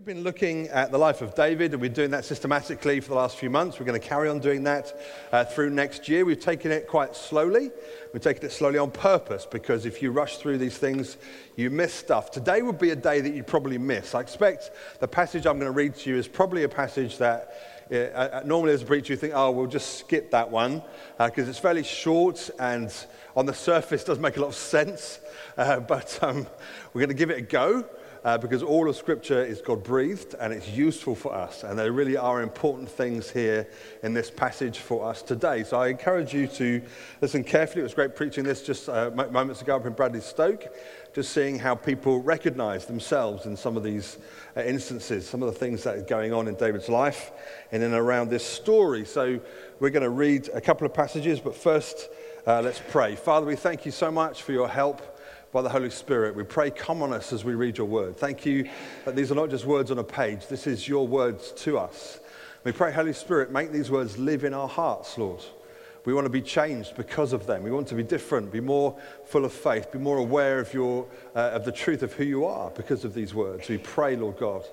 we've been looking at the life of David, and been doing that systematically for the last few months. We're going to carry on doing that uh, through next year. We've taken it quite slowly. We've taken it slowly on purpose because if you rush through these things, you miss stuff. Today would be a day that you'd probably miss. I expect the passage I'm going to read to you is probably a passage that uh, uh normally as a preacher you think, oh, we'll just skip that one because uh, it's fairly short and on the surface does make a lot of sense. Uh, but um, we're going to give it a go uh, because all of Scripture is God breathed and it's useful for us. And there really are important things here in this passage for us today. So I encourage you to listen carefully. It was great preaching this just uh, moments ago up in Bradley Stoke, just seeing how people recognize themselves in some of these uh, instances, some of the things that are going on in David's life and in around this story. So we're going to read a couple of passages, but first, uh, let's pray. Father, we thank you so much for your help by the Holy Spirit. We pray, come on us as we read your word. Thank you that these are not just words on a page, this is your words to us. We pray, Holy Spirit, make these words live in our hearts, Lord. We want to be changed because of them. We want to be different, be more full of faith, be more aware of, your, uh, of the truth of who you are because of these words. We pray, Lord God,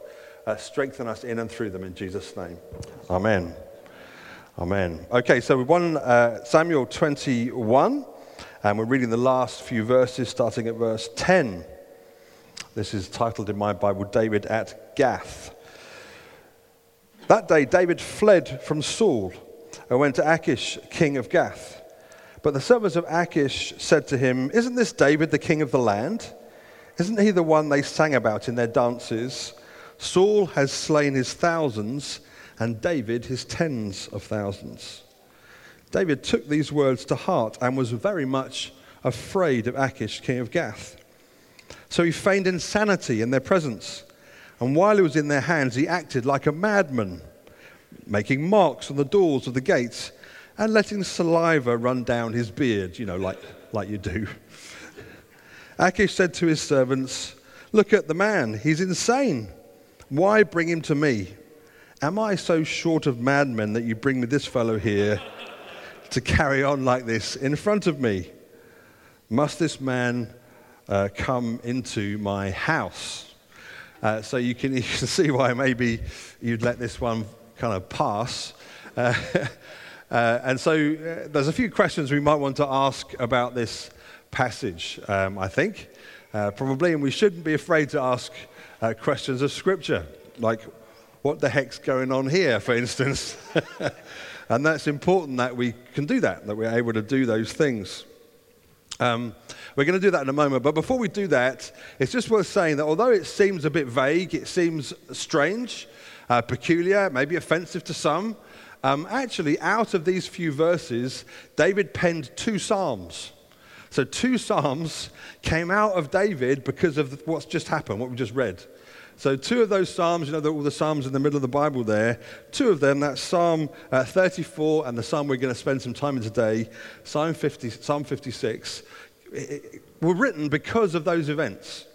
uh, strengthen us in and through them in Jesus' name. Amen. Amen. Okay, so we 1 uh, Samuel 21. And we're reading the last few verses, starting at verse 10. This is titled in my Bible, David at Gath. That day, David fled from Saul and went to Achish, king of Gath. But the servants of Achish said to him, Isn't this David, the king of the land? Isn't he the one they sang about in their dances? Saul has slain his thousands, and David his tens of thousands. David took these words to heart and was very much afraid of Achish, king of Gath. So he feigned insanity in their presence. And while he was in their hands, he acted like a madman, making marks on the doors of the gates and letting saliva run down his beard, you know, like, like you do. Achish said to his servants, Look at the man, he's insane. Why bring him to me? Am I so short of madmen that you bring me this fellow here? To carry on like this in front of me? Must this man uh, come into my house? Uh, so you can, you can see why maybe you'd let this one kind of pass. Uh, uh and so uh, there's a few questions we might want to ask about this passage, um, I think, uh, probably, and we shouldn't be afraid to ask questions of Scripture, like what the heck's going on here, for instance. And that's important that we can do that, that we're able to do those things. Um, we're going to do that in a moment, but before we do that, it's just worth saying that although it seems a bit vague, it seems strange, uh, peculiar, maybe offensive to some, um, actually, out of these few verses, David penned two Psalms. So, two Psalms came out of David because of what's just happened, what we just read. So, two of those Psalms, you know, all the Psalms in the middle of the Bible there, two of them, that's Psalm uh, 34 and the Psalm we're going to spend some time in today, Psalm, 50, Psalm 56, were written because of those events.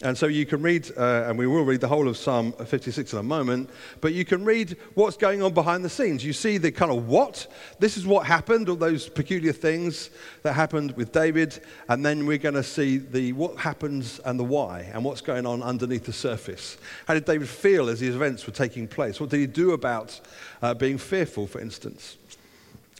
And so you can read, uh, and we will read the whole of Psalm 56 in a moment, but you can read what's going on behind the scenes. You see the kind of what, this is what happened, all those peculiar things that happened with David, and then we're going to see the what happens and the why, and what's going on underneath the surface. How did David feel as these events were taking place? What did he do about uh, being fearful, for instance?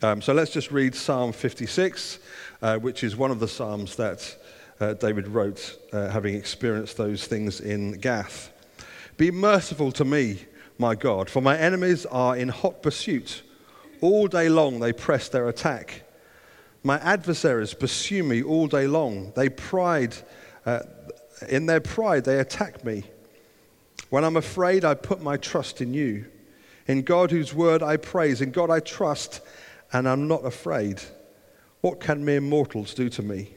Um, so let's just read Psalm 56, uh, which is one of the Psalms that uh, David wrote, uh, having experienced those things in Gath. Be merciful to me, my God, for my enemies are in hot pursuit. All day long they press their attack. My adversaries pursue me all day long. They pride, uh, in their pride, they attack me. When I'm afraid, I put my trust in you. In God, whose word I praise, in God I trust, and I'm not afraid. What can mere mortals do to me?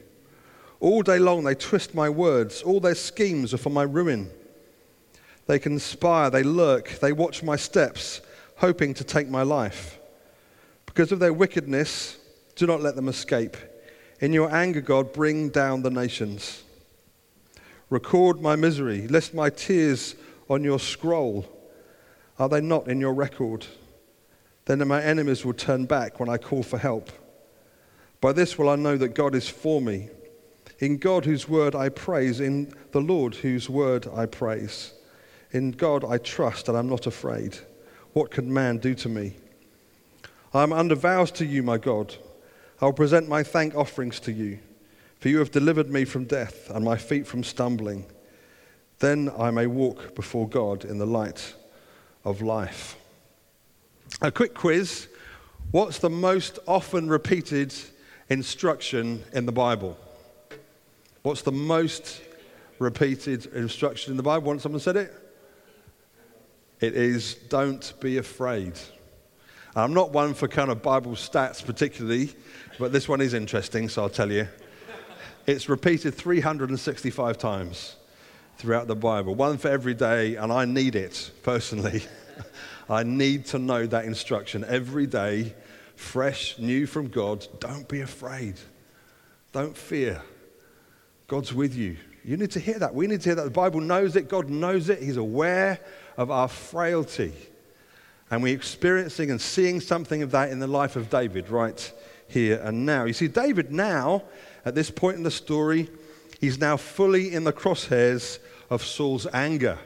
All day long they twist my words. All their schemes are for my ruin. They conspire, they lurk, they watch my steps, hoping to take my life. Because of their wickedness, do not let them escape. In your anger, God, bring down the nations. Record my misery, list my tears on your scroll. Are they not in your record? Then my enemies will turn back when I call for help. By this will I know that God is for me. In God, whose word I praise, in the Lord, whose word I praise. In God I trust and I'm not afraid. What can man do to me? I am under vows to you, my God. I will present my thank offerings to you, for you have delivered me from death and my feet from stumbling. Then I may walk before God in the light of life. A quick quiz What's the most often repeated instruction in the Bible? What's the most repeated instruction in the Bible? Once someone said it? It is don't be afraid. I'm not one for kind of Bible stats particularly, but this one is interesting, so I'll tell you. It's repeated 365 times throughout the Bible, one for every day, and I need it personally. I need to know that instruction every day, fresh, new from God. Don't be afraid. Don't fear. God's with you. You need to hear that. We need to hear that. The Bible knows it. God knows it. He's aware of our frailty. And we're experiencing and seeing something of that in the life of David right here and now. You see, David now, at this point in the story, he's now fully in the crosshairs of Saul's anger.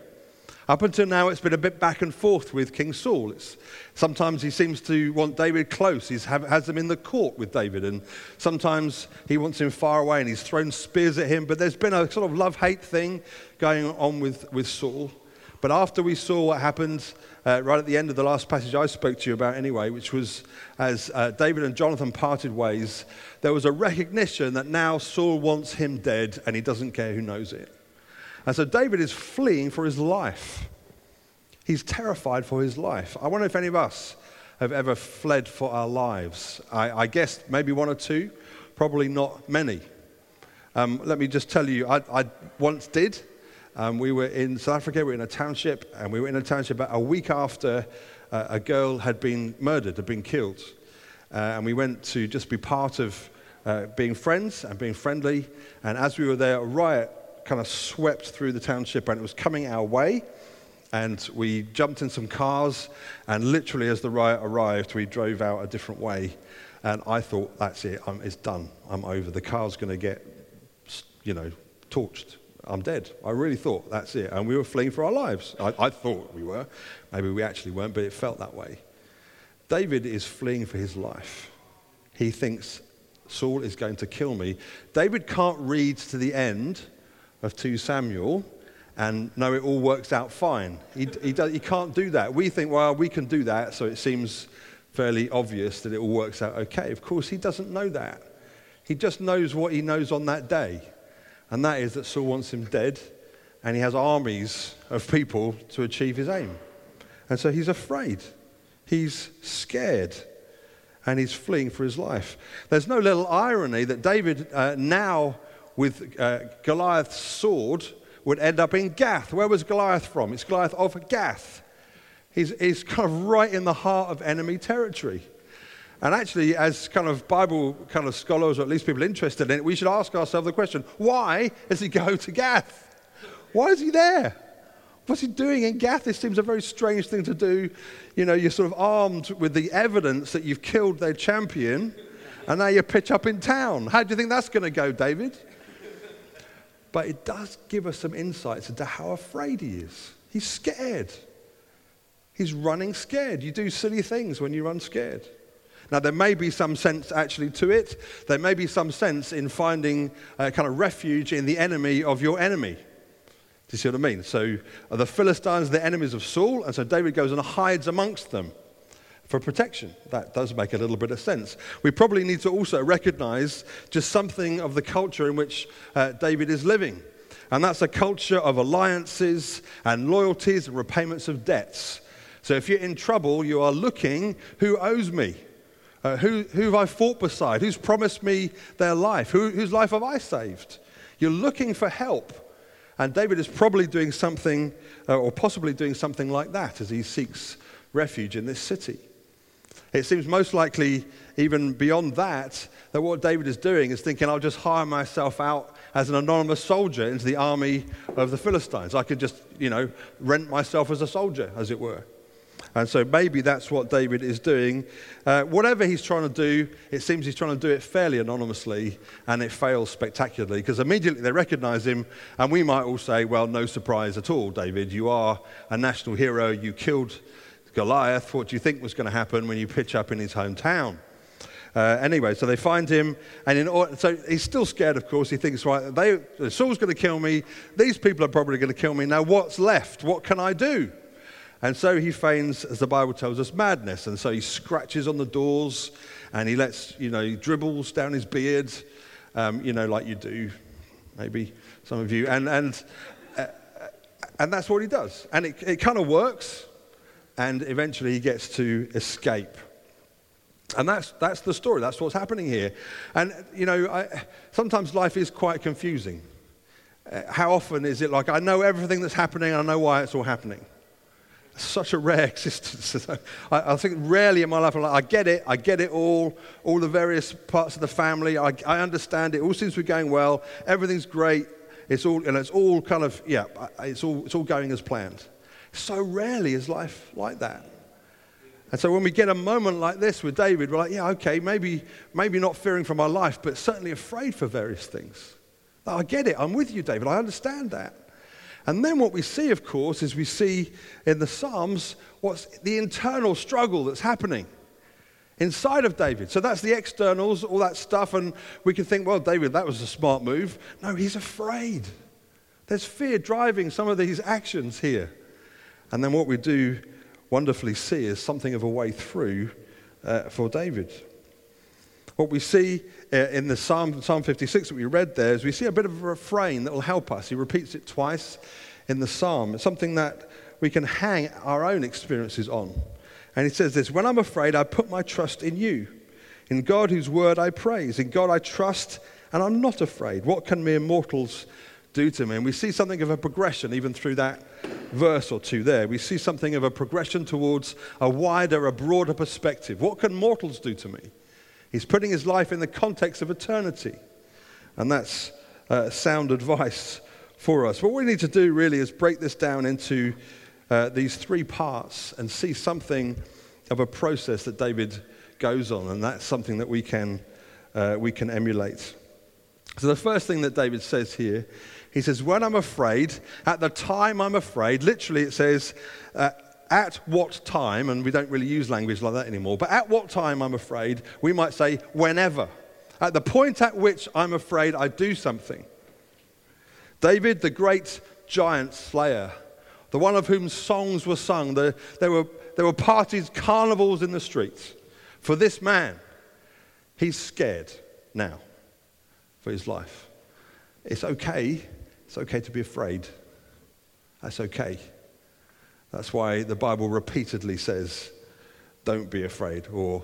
Up until now, it's been a bit back and forth with King Saul. It's, sometimes he seems to want David close. He has him in the court with David. And sometimes he wants him far away and he's thrown spears at him. But there's been a sort of love hate thing going on with, with Saul. But after we saw what happened uh, right at the end of the last passage I spoke to you about, anyway, which was as uh, David and Jonathan parted ways, there was a recognition that now Saul wants him dead and he doesn't care who knows it. And so David is fleeing for his life. He's terrified for his life. I wonder if any of us have ever fled for our lives. I, I guess maybe one or two, probably not many. Um, let me just tell you, I, I once did. Um, we were in South Africa, we were in a township, and we were in a township about a week after uh, a girl had been murdered, had been killed. Uh, and we went to just be part of uh, being friends and being friendly. And as we were there, a riot kind of swept through the township and it was coming our way. And we jumped in some cars, and literally, as the riot arrived, we drove out a different way. And I thought, that's it, I'm, it's done, I'm over. The car's going to get, you know, torched. I'm dead. I really thought that's it. And we were fleeing for our lives. I, I thought we were. Maybe we actually weren't, but it felt that way. David is fleeing for his life. He thinks Saul is going to kill me. David can't read to the end of 2 Samuel and no, it all works out fine. He, he, does, he can't do that. We think, well, we can do that, so it seems fairly obvious that it all works out okay. Of course, he doesn't know that. He just knows what he knows on that day, and that is that Saul wants him dead, and he has armies of people to achieve his aim. And so he's afraid. He's scared and he's fleeing for his life. There's no little irony that David uh, now with uh, Goliath's sword would end up in Gath. Where was Goliath from? It's Goliath of Gath. He's, he's kind of right in the heart of enemy territory. And actually, as kind of Bible kind of scholars, or at least people interested in it, we should ask ourselves the question why does he go to Gath? Why is he there? What's he doing in Gath? This seems a very strange thing to do. You know, you're sort of armed with the evidence that you've killed their champion, and now you pitch up in town. How do you think that's going to go, David? But it does give us some insights into how afraid he is. He's scared. He's running scared. You do silly things when you run scared. Now, there may be some sense actually to it. There may be some sense in finding a kind of refuge in the enemy of your enemy. Do you see what I mean? So, the Philistines the enemies of Saul, and so David goes and hides amongst them for protection. That does make a little bit of sense. We probably need to also recognize just something of the culture in which uh, David is living. And that's a culture of alliances and loyalties and repayments of debts. So if you're in trouble, you are looking who owes me? Uh, who, who have I fought beside? Who's promised me their life? Who, whose life have I saved? You're looking for help. And David is probably doing something, uh, or possibly doing something like that as he seeks refuge in this city. It seems most likely, even beyond that, that what David is doing is thinking, I'll just hire myself out as an anonymous soldier into the army of the Philistines. I could just, you know, rent myself as a soldier, as it were. And so maybe that's what David is doing. Uh, whatever he's trying to do, it seems he's trying to do it fairly anonymously, and it fails spectacularly because immediately they recognize him. And we might all say, well, no surprise at all, David. You are a national hero. You killed Goliath. What do you think was going to happen when you pitch up in his hometown? Uh, anyway, so they find him, and in, so he's still scared, of course. He thinks, right, they, Saul's going to kill me. These people are probably going to kill me. Now, what's left? What can I do? And so he feigns, as the Bible tells us, madness. And so he scratches on the doors and he lets, you know, he dribbles down his beard, um, you know, like you do, maybe some of you. And, and, uh, and that's what he does. And it, it kind of works. And eventually he gets to escape. And that's, that's the story. That's what's happening here. And, you know, I, sometimes life is quite confusing. Uh, how often is it like, I know everything that's happening, and I know why it's all happening? such a rare existence. I, I, think rarely in my life I'm like, I get it, I get it all, all the various parts of the family, I, I understand it, all seems to be going well, everything's great, it's all, and it's all kind of, yeah, it's all, it's all going as planned. So rarely is life like that. And so when we get a moment like this with David, we're like, yeah, okay, maybe, maybe not fearing for my life, but certainly afraid for various things. I get it, I'm with you, David, I understand that. And then what we see, of course, is we see in the Psalms what's the internal struggle that's happening inside of David. So that's the externals, all that stuff, and we can think, well, David, that was a smart move. No, he's afraid. There's fear driving some of these actions here. And then what we do wonderfully see is something of a way through uh, for David. What we see uh, in the Psalm, Psalm 56 that we read there is we see a bit of a refrain that will help us. He repeats it twice in the Psalm. It's something that we can hang our own experiences on. And he says this When I'm afraid, I put my trust in you. In God, whose word I praise. In God, I trust, and I'm not afraid. What can mere mortals do to me? And we see something of a progression even through that verse or two there. We see something of a progression towards a wider, a broader perspective. What can mortals do to me? He's putting his life in the context of eternity. And that's uh, sound advice for us. What we need to do really is break this down into uh, these three parts and see something of a process that David goes on. And that's something that we can, uh, we can emulate. So the first thing that David says here, he says, When I'm afraid, at the time I'm afraid, literally it says, uh, at what time, and we don't really use language like that anymore, but at what time, I'm afraid, we might say whenever. At the point at which I'm afraid I do something. David, the great giant slayer, the one of whom songs were sung, the, there, were, there were parties, carnivals in the streets. For this man, he's scared now for his life. It's okay. It's okay to be afraid. That's okay. That's why the Bible repeatedly says, don't be afraid, or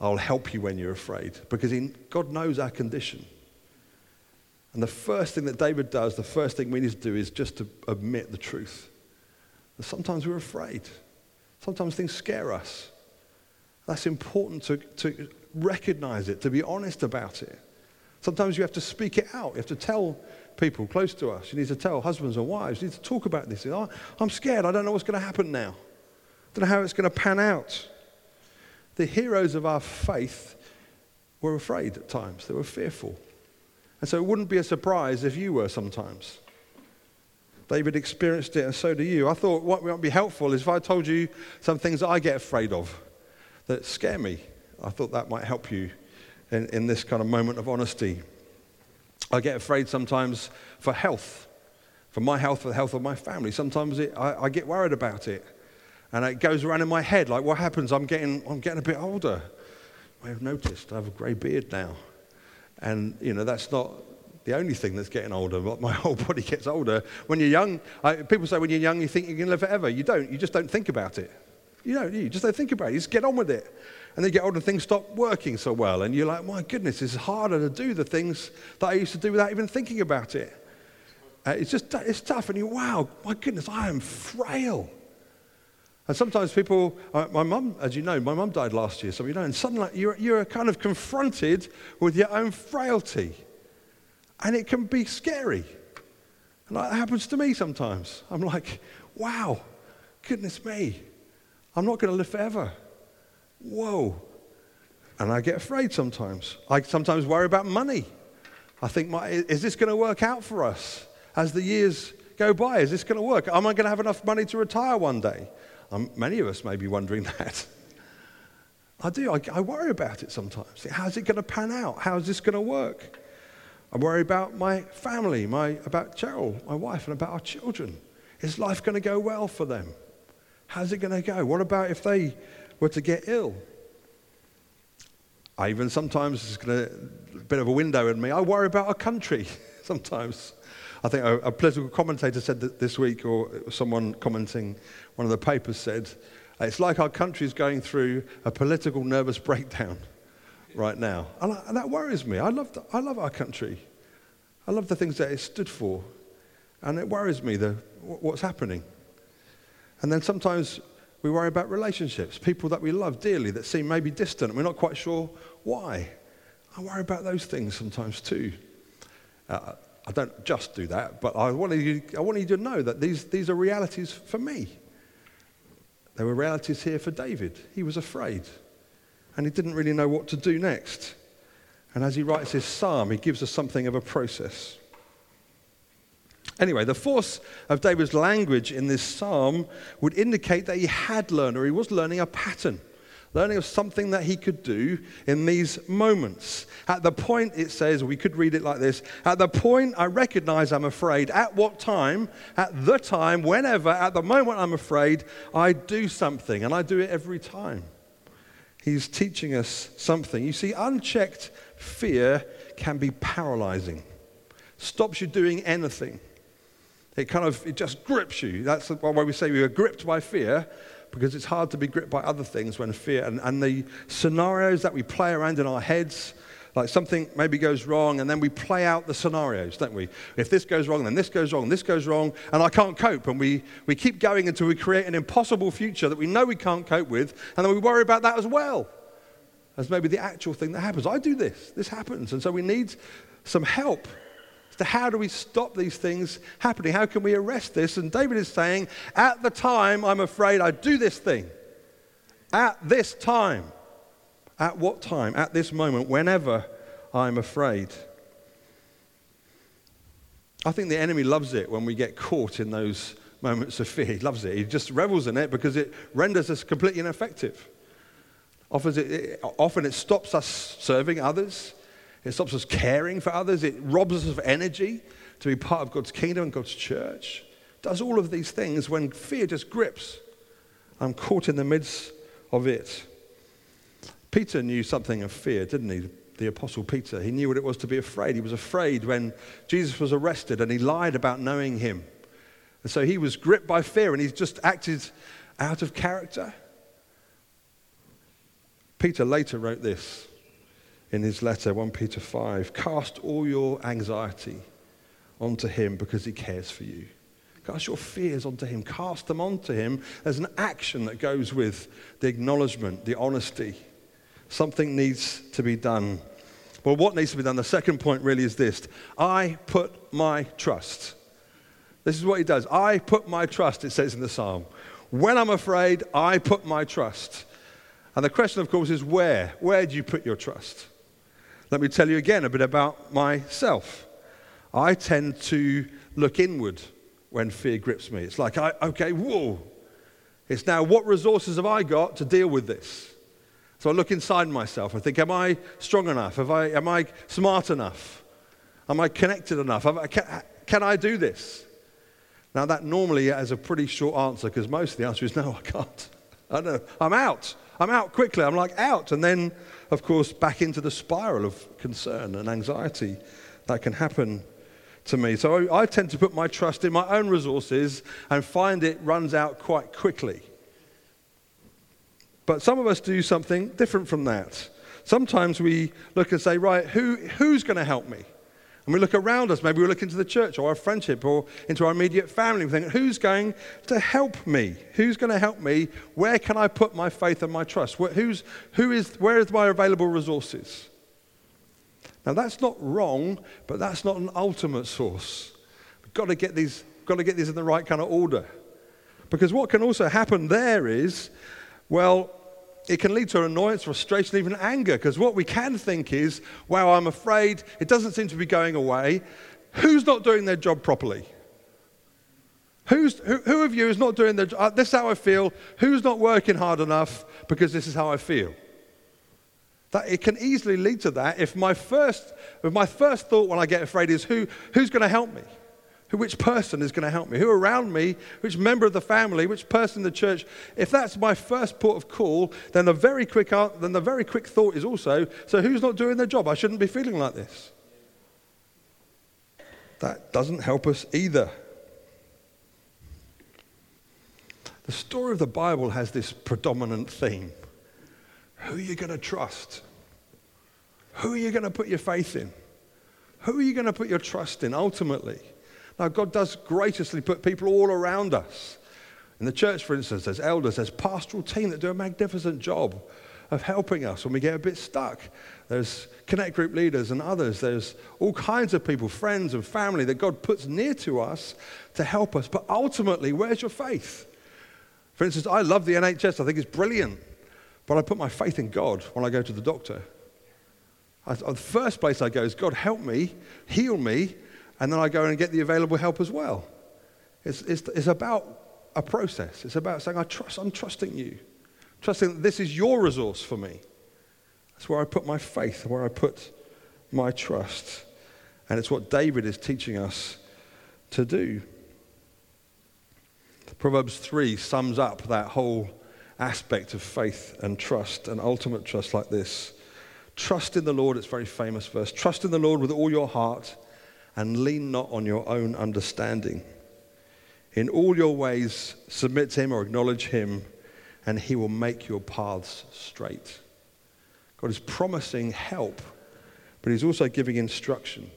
I'll help you when you're afraid, because in, God knows our condition. And the first thing that David does, the first thing we need to do is just to admit the truth. That sometimes we're afraid. Sometimes things scare us. That's important to, to recognize it, to be honest about it. Sometimes you have to speak it out. You have to tell people close to us. You need to tell husbands and wives. You need to talk about this. I'm scared. I don't know what's going to happen now. I don't know how it's going to pan out. The heroes of our faith were afraid at times, they were fearful. And so it wouldn't be a surprise if you were sometimes. David experienced it, and so do you. I thought what might be helpful is if I told you some things I get afraid of that scare me. I thought that might help you in, in this kind of moment of honesty. I get afraid sometimes for health, for my health, for the health of my family. Sometimes it, I, I, get worried about it. And it goes around in my head like, what happens? I'm getting, I'm getting a bit older. I've noticed I have a grey beard now. And, you know, that's not the only thing that's getting older. But my whole body gets older. When you're young, I, people say when you're young, you think you can live forever. You don't. You just don't think about it. You don't. You just don't think about it. You just get on with it and they get older and things stop working so well. And you're like, my goodness, it's harder to do the things that I used to do without even thinking about it. Uh, it's just, it's tough. And you, wow, my goodness, I am frail. And sometimes people, uh, my mum, as you know, my mum died last year, so you know, and suddenly you're, you're kind of confronted with your own frailty. And it can be scary. And that happens to me sometimes. I'm like, wow, goodness me. I'm not going to live forever. Whoa. And I get afraid sometimes. I sometimes worry about money. I think, my, is this going to work out for us as the years go by? Is this going to work? Am I going to have enough money to retire one day? Um, many of us may be wondering that. I do. I, I worry about it sometimes. How's it going to pan out? How's this going to work? I worry about my family, my, about Cheryl, my wife, and about our children. Is life going to go well for them? How's it going to go? What about if they were to get ill? I even sometimes, it's a bit of a window in me, I worry about our country sometimes. I think a, a political commentator said that this week, or someone commenting, one of the papers said, it's like our country is going through a political nervous breakdown right now. And, I, and that worries me. I love, I love our country. I love the things that it stood for. And it worries me the, what's happening. And then sometimes we worry about relationships, people that we love dearly that seem maybe distant. We're not quite sure why. I worry about those things sometimes too. Uh, I don't just do that, but I want you, I want you to know that these, these are realities for me. There were realities here for David. He was afraid, and he didn't really know what to do next. And as he writes his psalm, he gives us something of a process. Anyway, the force of David's language in this psalm would indicate that he had learned, or he was learning a pattern learning of something that he could do in these moments. At the point, it says, we could read it like this At the point I recognize I'm afraid, at what time, at the time, whenever, at the moment I'm afraid, I do something, and I do it every time. He's teaching us something. You see, unchecked fear can be paralyzing, stops you doing anything. It kind of, it just grips you. That's why we say we are gripped by fear because it's hard to be gripped by other things when fear and, and the scenarios that we play around in our heads like something maybe goes wrong and then we play out the scenarios don't we? If this goes wrong then this goes wrong this goes wrong and i can't cope and we, we keep going until we create an impossible future that we know we can't cope with and then we worry about that as well as maybe the actual thing that happens. I do this this happens and so we need some help to how do we stop these things happening? How can we arrest this? And David is saying, At the time, I'm afraid I do this thing. At this time. At what time? At this moment, whenever I'm afraid. I think the enemy loves it when we get caught in those moments of fear. He loves it. He just revels in it because it renders us completely ineffective. Often it stops us serving others. It stops us caring for others. It robs us of energy to be part of God's kingdom and God's church. It does all of these things when fear just grips. I'm caught in the midst of it. Peter knew something of fear, didn't he? The Apostle Peter. He knew what it was to be afraid. He was afraid when Jesus was arrested and he lied about knowing him. And so he was gripped by fear and he just acted out of character. Peter later wrote this in his letter, 1 Peter 5 Cast all your anxiety onto him because he cares for you. Cast your fears onto him, cast them onto him. There's an action that goes with the acknowledgement, the honesty. Something needs to be done. Well, what needs to be done? The second point really is this I put my trust. This is what he does. I put my trust, it says in the psalm. When I'm afraid, I put my trust. And the question, of course, is where? Where do you put your trust? Let me tell you again a bit about myself. I tend to look inward when fear grips me. It's like, I, okay, whoa. It's now, what resources have I got to deal with this? So I look inside myself. I think, am I strong enough? Have I, am I smart enough? Am I connected enough? I, can, can I do this? Now, that normally has a pretty short answer because most of the answer is no, I can't. I know. I'm out. I'm out quickly. I'm like out. And then, of course, back into the spiral of concern and anxiety that can happen to me. So I, I tend to put my trust in my own resources and find it runs out quite quickly. But some of us do something different from that. Sometimes we look and say, right, who, who's going to help me? And we look around us, maybe we look into the church or our friendship or into our immediate family. We think, who's going to help me? Who's going to help me? Where can I put my faith and my trust? Where, who's, who is, where is my available resources? Now, that's not wrong, but that's not an ultimate source. We've got to get these, got to get these in the right kind of order. Because what can also happen there is Well, it can lead to annoyance, frustration, even anger, because what we can think is, wow, I'm afraid, it doesn't seem to be going away. Who's not doing their job properly? Who's, who, who of you is not doing their job? Uh, this is how I feel. Who's not working hard enough because this is how I feel? That it can easily lead to that if my first, if my first thought when I get afraid is who, who's going to help me? Which person is going to help me? Who around me? Which member of the family? Which person in the church? If that's my first port of call, then the very quick, then the very quick thought is also, so who's not doing their job? I shouldn't be feeling like this. That doesn't help us either. The story of the Bible has this predominant theme. Who are you going to trust? Who are you going to put your faith in? Who are you going to put your trust in ultimately? Now, God does graciously put people all around us. In the church, for instance, there's elders, there's pastoral team that do a magnificent job of helping us when we get a bit stuck. There's connect group leaders and others. There's all kinds of people, friends and family that God puts near to us to help us. But ultimately, where's your faith? For instance, I love the NHS. I think it's brilliant. But I put my faith in God when I go to the doctor. I, the first place I go is, God, help me, heal me, and then I go and get the available help as well. It's, it's, it's about a process. It's about saying, I trust, I'm trusting you, trusting that this is your resource for me. That's where I put my faith, where I put my trust. And it's what David is teaching us to do. Proverbs 3 sums up that whole aspect of faith and trust and ultimate trust like this. Trust in the Lord, it's very famous verse. Trust in the Lord with all your heart and lean not on your own understanding. In all your ways, submit to him or acknowledge him, and he will make your paths straight. God is promising help, but he's also giving instruction.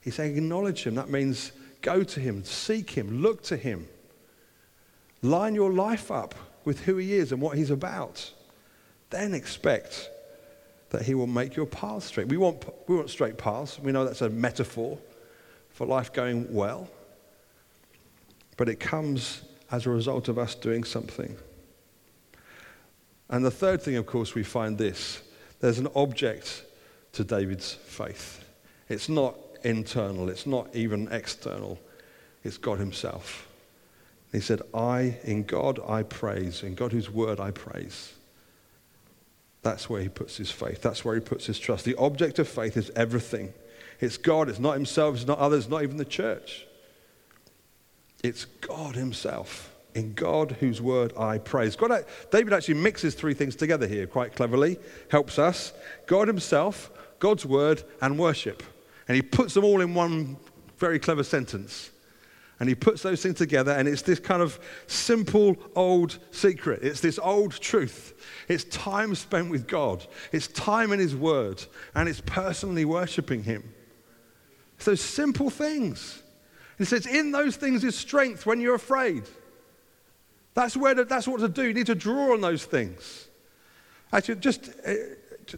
He's saying, acknowledge him. That means go to him, seek him, look to him. Line your life up with who he is and what he's about. Then expect that he will make your path straight. We want, we want straight paths. We know that's a metaphor for life going well. But it comes as a result of us doing something. And the third thing, of course, we find this there's an object to David's faith. It's not internal, it's not even external, it's God Himself. He said, I, in God I praise, in God whose word I praise. That's where he puts his faith. That's where he puts his trust. The object of faith is everything. It's God. It's not himself. It's not others. Not even the church. It's God himself. In God whose word I praise. God, David actually mixes three things together here quite cleverly. Helps us. God himself, God's word, and worship. And he puts them all in one very clever sentence. And he puts those things together, and it's this kind of simple old secret. It's this old truth. It's time spent with God, it's time in His Word, and it's personally worshiping Him. It's those simple things. He says, In those things is strength when you're afraid. That's, where to, that's what to do. You need to draw on those things. Actually, just, uh,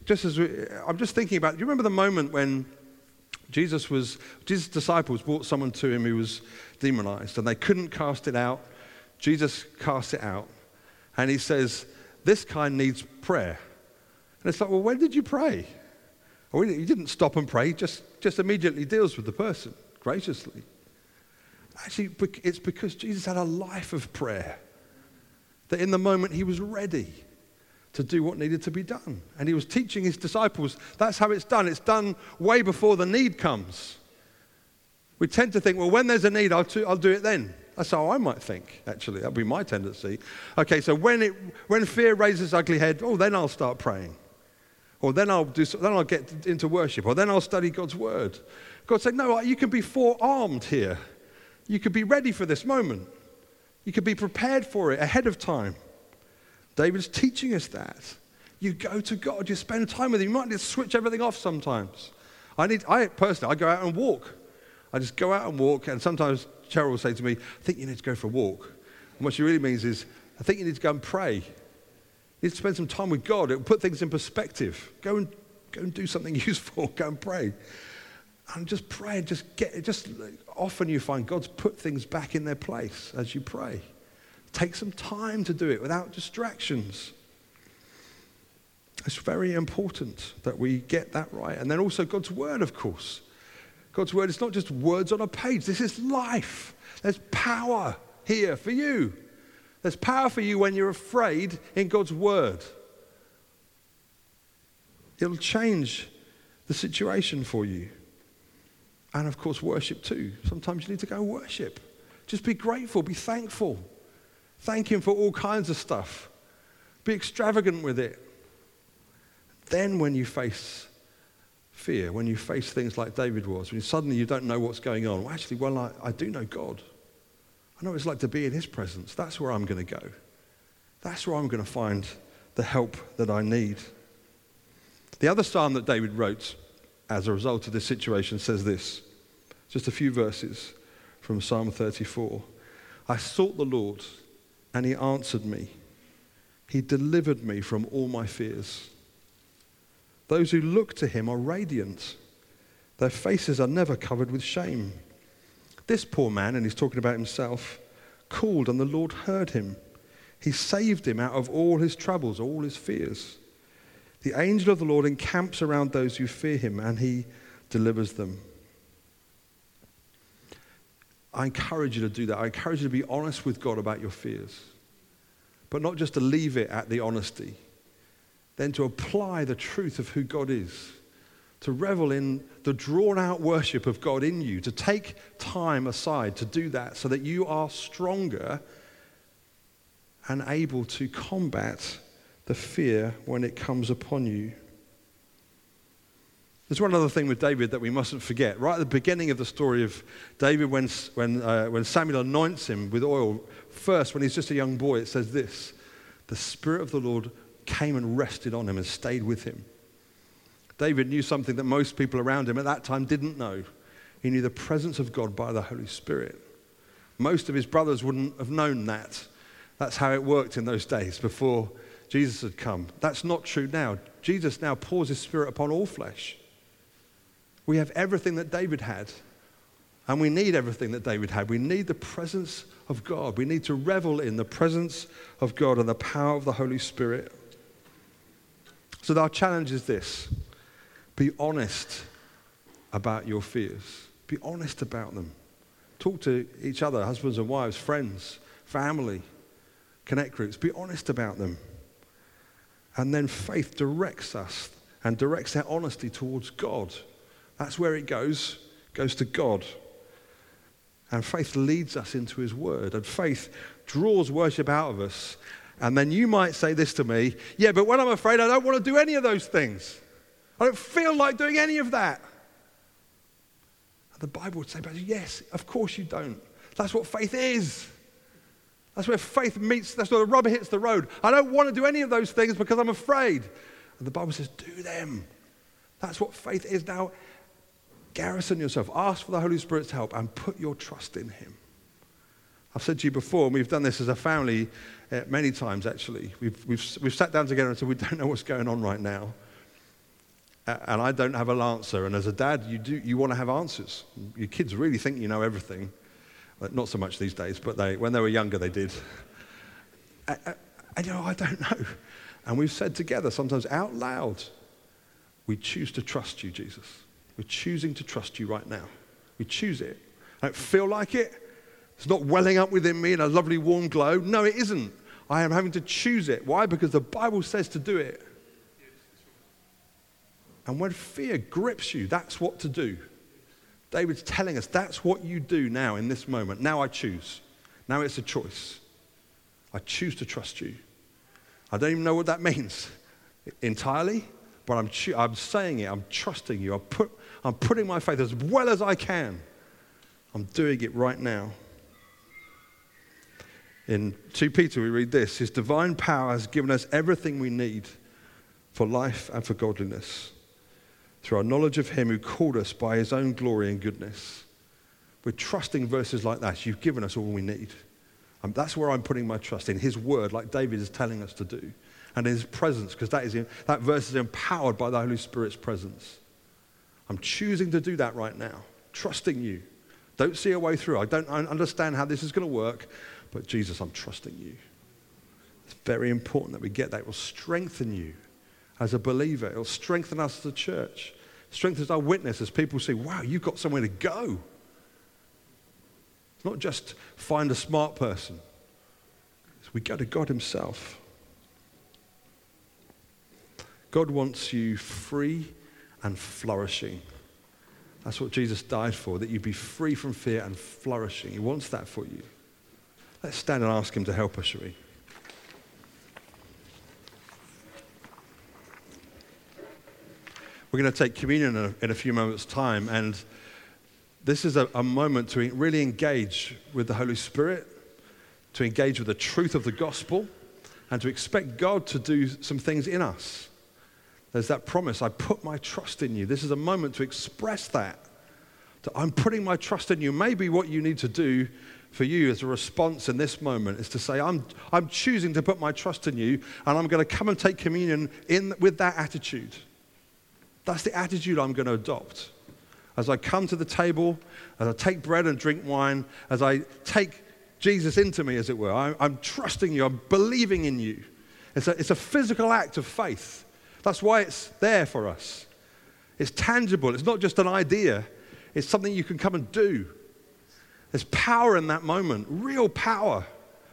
just as we, I'm just thinking about, do you remember the moment when Jesus was, Jesus' disciples brought someone to him who was demonized and they couldn't cast it out. Jesus casts it out and he says, This kind needs prayer. And it's like, Well, when did you pray? Well, he didn't stop and pray, just, just immediately deals with the person graciously. Actually, it's because Jesus had a life of prayer that in the moment he was ready to do what needed to be done. And he was teaching his disciples that's how it's done. It's done way before the need comes. We tend to think, well, when there's a need, I'll, i I'll do it then. That's how I might think, actually. That'd be my tendency. Okay, so when, it, when fear raises ugly head, oh, then I'll start praying. Or then I'll, do, then I'll get into worship. Or then I'll study God's word. God said, no, you can be forearmed here. You could be ready for this moment. You could be prepared for it ahead of time. David's teaching us that. You go to God, you spend time with Him. You might need to switch everything off sometimes. I need, I personally, I go out and walk. I just go out and walk, and sometimes Cheryl will say to me, I think you need to go for a walk. And what she really means is, I think you need to go and pray. You need to spend some time with God. It will put things in perspective. Go and, go and do something useful. Go and pray. And just pray and just get, just often you find God's put things back in their place as you pray. Take some time to do it without distractions. It's very important that we get that right. And then also God's word, of course. God's word is not just words on a page, this is life. There's power here for you. There's power for you when you're afraid in God's word. It'll change the situation for you. And of course, worship too. Sometimes you need to go worship. Just be grateful, be thankful. Thank Him for all kinds of stuff. Be extravagant with it. Then, when you face fear, when you face things like David was, when suddenly you don't know what's going on, well, actually, well, I, I do know God. I know what it's like to be in His presence. That's where I'm going to go. That's where I'm going to find the help that I need. The other psalm that David wrote as a result of this situation says this just a few verses from Psalm 34. I sought the Lord, and he answered me. He delivered me from all my fears. Those who look to him are radiant, their faces are never covered with shame. This poor man, and he's talking about himself, called, and the Lord heard him. He saved him out of all his troubles, all his fears. The angel of the Lord encamps around those who fear him, and he delivers them. I encourage you to do that. I encourage you to be honest with God about your fears, but not just to leave it at the honesty, then to apply the truth of who God is, to revel in the drawn out worship of God in you, to take time aside to do that so that you are stronger and able to combat the fear when it comes upon you. There's one other thing with David that we mustn't forget. Right at the beginning of the story of David, when, when, uh, when Samuel anoints him with oil, first, when he's just a young boy, it says this The Spirit of the Lord came and rested on him and stayed with him. David knew something that most people around him at that time didn't know. He knew the presence of God by the Holy Spirit. Most of his brothers wouldn't have known that. That's how it worked in those days before Jesus had come. That's not true now. Jesus now pours his spirit upon all flesh. We have everything that David had, and we need everything that David had. We need the presence of God. We need to revel in the presence of God and the power of the Holy Spirit. So, our challenge is this be honest about your fears, be honest about them. Talk to each other, husbands and wives, friends, family, connect groups. Be honest about them. And then faith directs us and directs our honesty towards God. That's where it goes, goes to God. And faith leads us into His Word. And faith draws worship out of us. And then you might say this to me yeah, but when I'm afraid, I don't want to do any of those things. I don't feel like doing any of that. And the Bible would say, but yes, of course you don't. That's what faith is. That's where faith meets, that's where the rubber hits the road. I don't want to do any of those things because I'm afraid. And the Bible says, do them. That's what faith is. Now, garrison yourself, ask for the Holy Spirit's help, and put your trust in Him. I've said to you before, and we've done this as a family uh, many times actually. We've, we've, we've sat down together and said, We don't know what's going on right now. And I don't have an answer. And as a dad, you, do, you want to have answers. Your kids really think you know everything. Not so much these days, but they, when they were younger, they did. And you know, I don't know. And we've said together, sometimes out loud, we choose to trust you, Jesus. We're choosing to trust you right now. We choose it. I don't feel like it. It's not welling up within me in a lovely warm glow. No, it isn't. I am having to choose it. Why? Because the Bible says to do it. And when fear grips you, that's what to do. David's telling us that's what you do now in this moment. Now I choose. Now it's a choice. I choose to trust you. I don't even know what that means entirely, but I'm, cho- I'm saying it. I'm trusting you. I put, I'm putting my faith as well as I can. I'm doing it right now. In 2 Peter, we read this His divine power has given us everything we need for life and for godliness through our knowledge of Him who called us by His own glory and goodness. We're trusting verses like that. You've given us all we need. And that's where I'm putting my trust in His word, like David is telling us to do, and in His presence, because that, is, that verse is empowered by the Holy Spirit's presence. I'm choosing to do that right now, trusting you. Don't see a way through. I don't understand how this is going to work, But Jesus, I'm trusting you. It's very important that we get that. It will strengthen you as a believer, it will strengthen us as a church, strengthens our witness as people see, wow, you've got somewhere to go. It's not just find a smart person, it's we go to God Himself. God wants you free and flourishing. That's what Jesus died for, that you'd be free from fear and flourishing. He wants that for you. Let's stand and ask Him to help us, shall we? We're going to take communion in a, in a few moments' time, and this is a, a moment to really engage with the Holy Spirit, to engage with the truth of the gospel, and to expect God to do some things in us. There's that promise I put my trust in you. This is a moment to express that. that I'm putting my trust in you. Maybe what you need to do for you as a response in this moment is to say, I'm, I'm choosing to put my trust in you, and I'm going to come and take communion in, with that attitude. That's the attitude I'm going to adopt. As I come to the table, as I take bread and drink wine, as I take Jesus into me, as it were, I, am trusting you, I'm believing in you. It's a, it's a physical act of faith. That's why it's there for us. It's tangible, it's not just an idea, it's something you can come and do. There's power in that moment, real power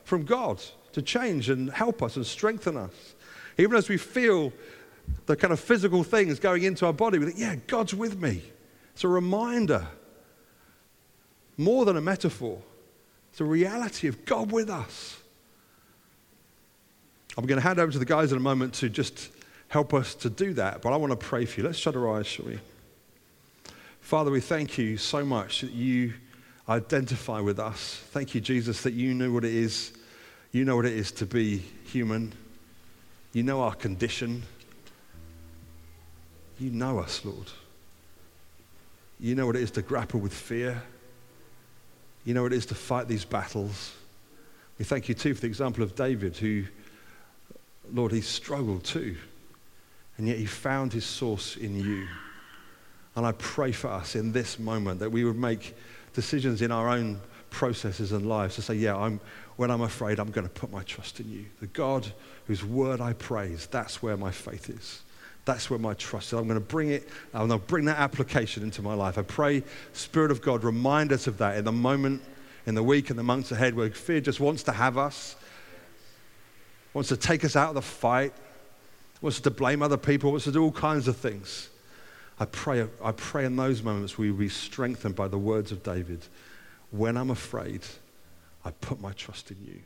from God to change and help us and strengthen us. Even as we feel the kind of physical things going into our body. We think, yeah, God's with me. It's a reminder, more than a metaphor. It's a reality of God with us. I'm going to hand over to the guys in a moment to just help us to do that, but I want to pray for you. Let's shut our eyes, shall we? Father, we thank you so much that you identify with us. Thank you, Jesus, that you knew what it is. You know what it is to be human. You know our condition. You know us, Lord. You know what it is to grapple with fear. You know what it is to fight these battles. We thank you too for the example of David, who, Lord, he struggled too. And yet he found his source in you. And I pray for us in this moment that we would make decisions in our own processes and lives to say, yeah, I'm, when I'm afraid, I'm going to put my trust in you. The God whose word I praise, that's where my faith is. That's where my trust is. I'm going to bring it, I'm going to bring that application into my life. I pray, Spirit of God, remind us of that in the moment, in the week, and the months ahead where fear just wants to have us, wants to take us out of the fight, wants to blame other people, wants to do all kinds of things. I pray, I pray in those moments we be strengthened by the words of David. When I'm afraid, I put my trust in you.